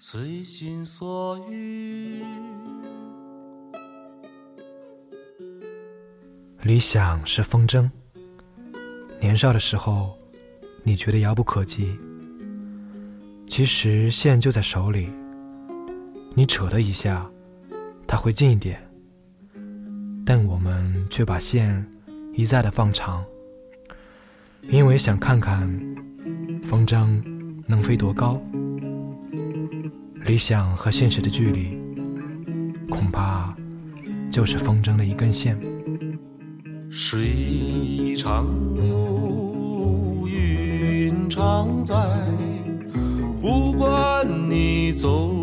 随心所欲。理想是风筝，年少的时候，你觉得遥不可及，其实线就在手里，你扯了一下，它会近一点，但我们却把线一再的放长，因为想看看风筝能飞多高。理想和现实的距离，恐怕就是风筝的一根线。水长流，云常在，不管你走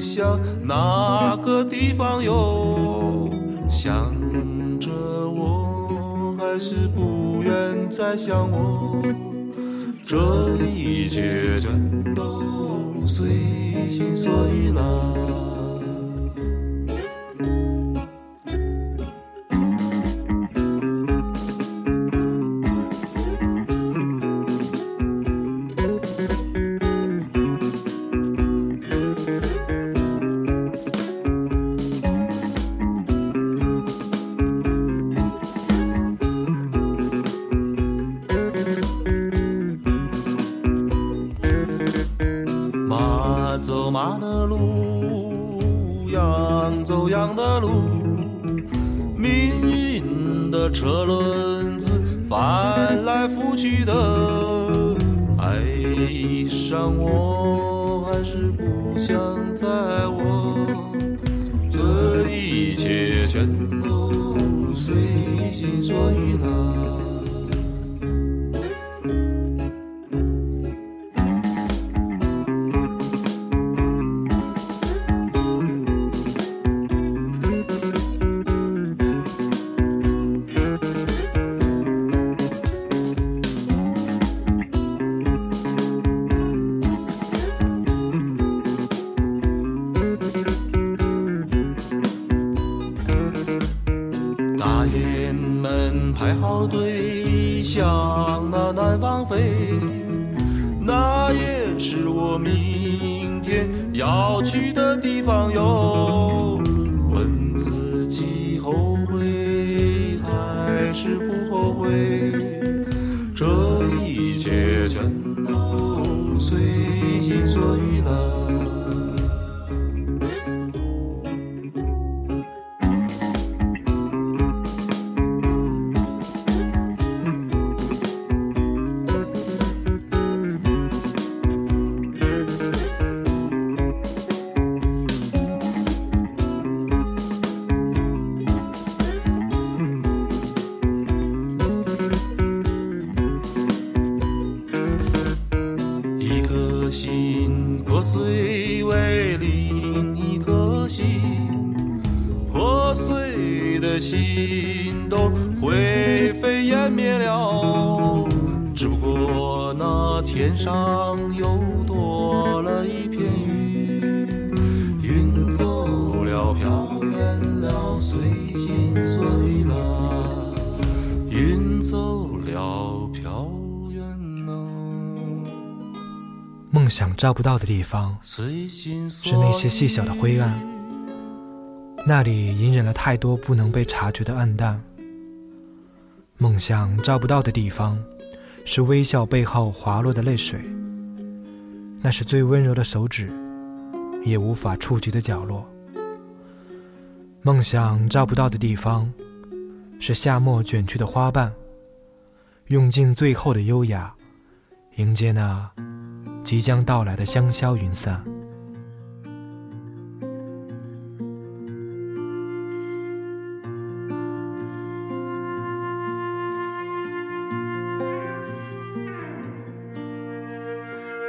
向哪个地方哟，想着我还是不愿再想我，这一切全都随心所欲了。马的路，羊走羊的路，命运的车轮子翻来覆去的，爱上我还是不想在我，这一切全都随心所欲了。排好队向那南方飞，那也是我明天要去的地方哟。问自己后悔还是不后悔？这一切全都随心所欲了。心都灰飞烟灭了。只不过那天上又多了一片云，云走了，飘远了，随心所欲了。云走了，飘。梦想照不到的地方，是那些细小的灰暗，那里隐忍了太多不能被察觉的暗淡。梦想照不到的地方，是微笑背后滑落的泪水，那是最温柔的手指也无法触及的角落。梦想照不到的地方，是夏末卷曲的花瓣，用尽最后的优雅，迎接那。即将到来的香消云散，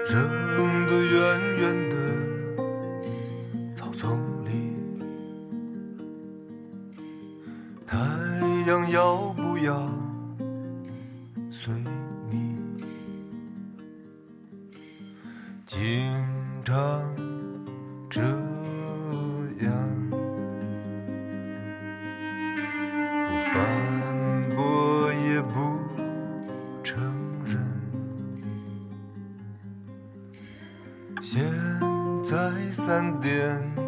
扔得远远的草丛里，太阳要不要随你？经常现在三点。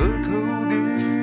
的土地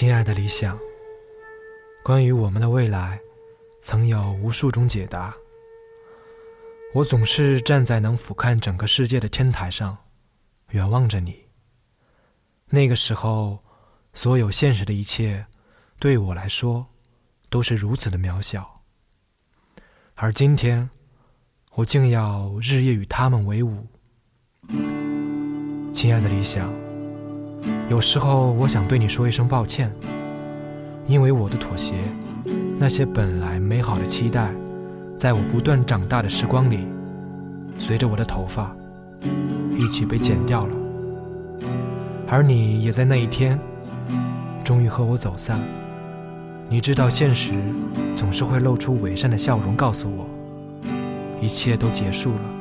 亲爱的理想，关于我们的未来，曾有无数种解答。我总是站在能俯瞰整个世界的天台上，远望着你。那个时候，所有现实的一切，对我来说，都是如此的渺小。而今天，我竟要日夜与他们为伍。亲爱的理想。有时候，我想对你说一声抱歉，因为我的妥协，那些本来美好的期待，在我不断长大的时光里，随着我的头发一起被剪掉了。而你也在那一天，终于和我走散。你知道，现实总是会露出伪善的笑容，告诉我，一切都结束了。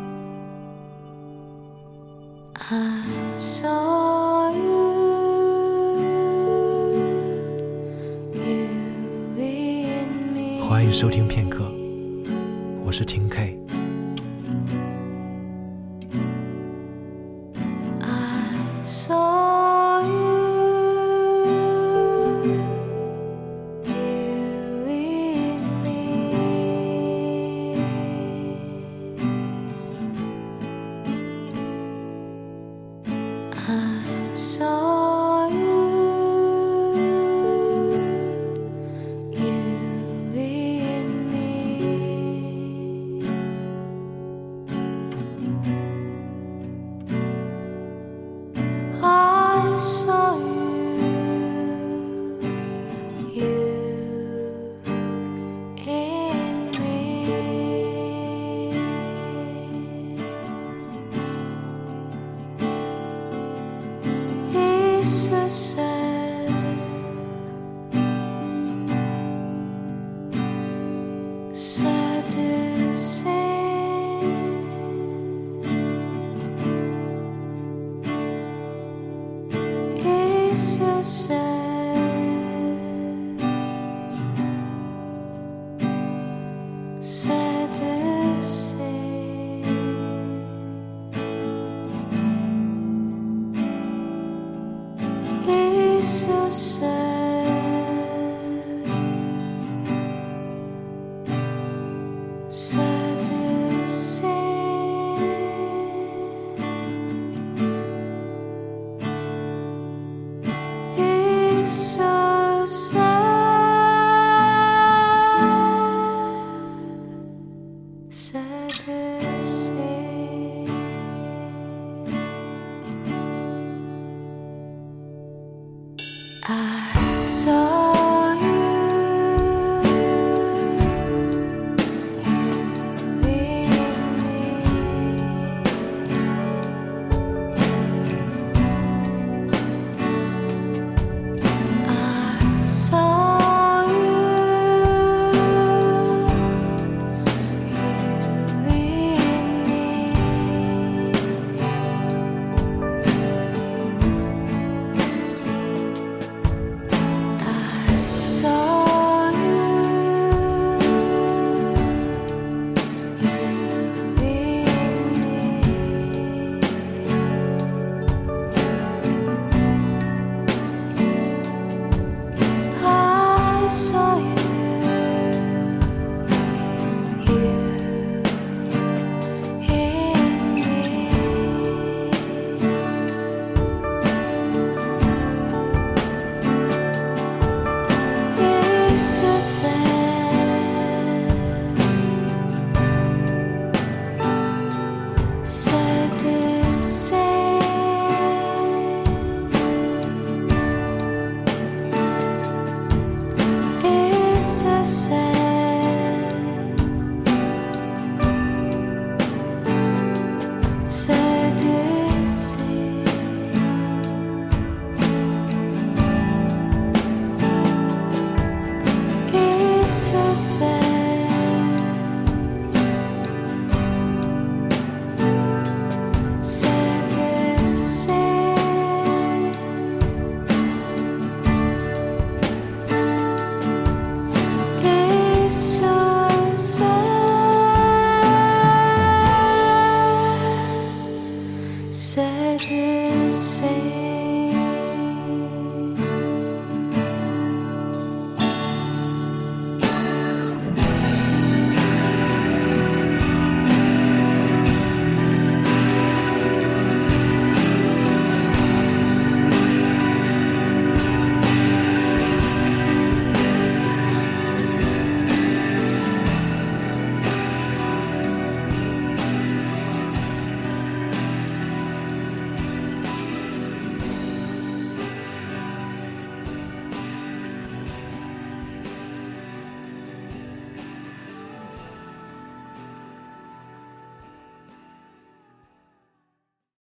欢迎收听片刻，我是听 K。myself. I saw.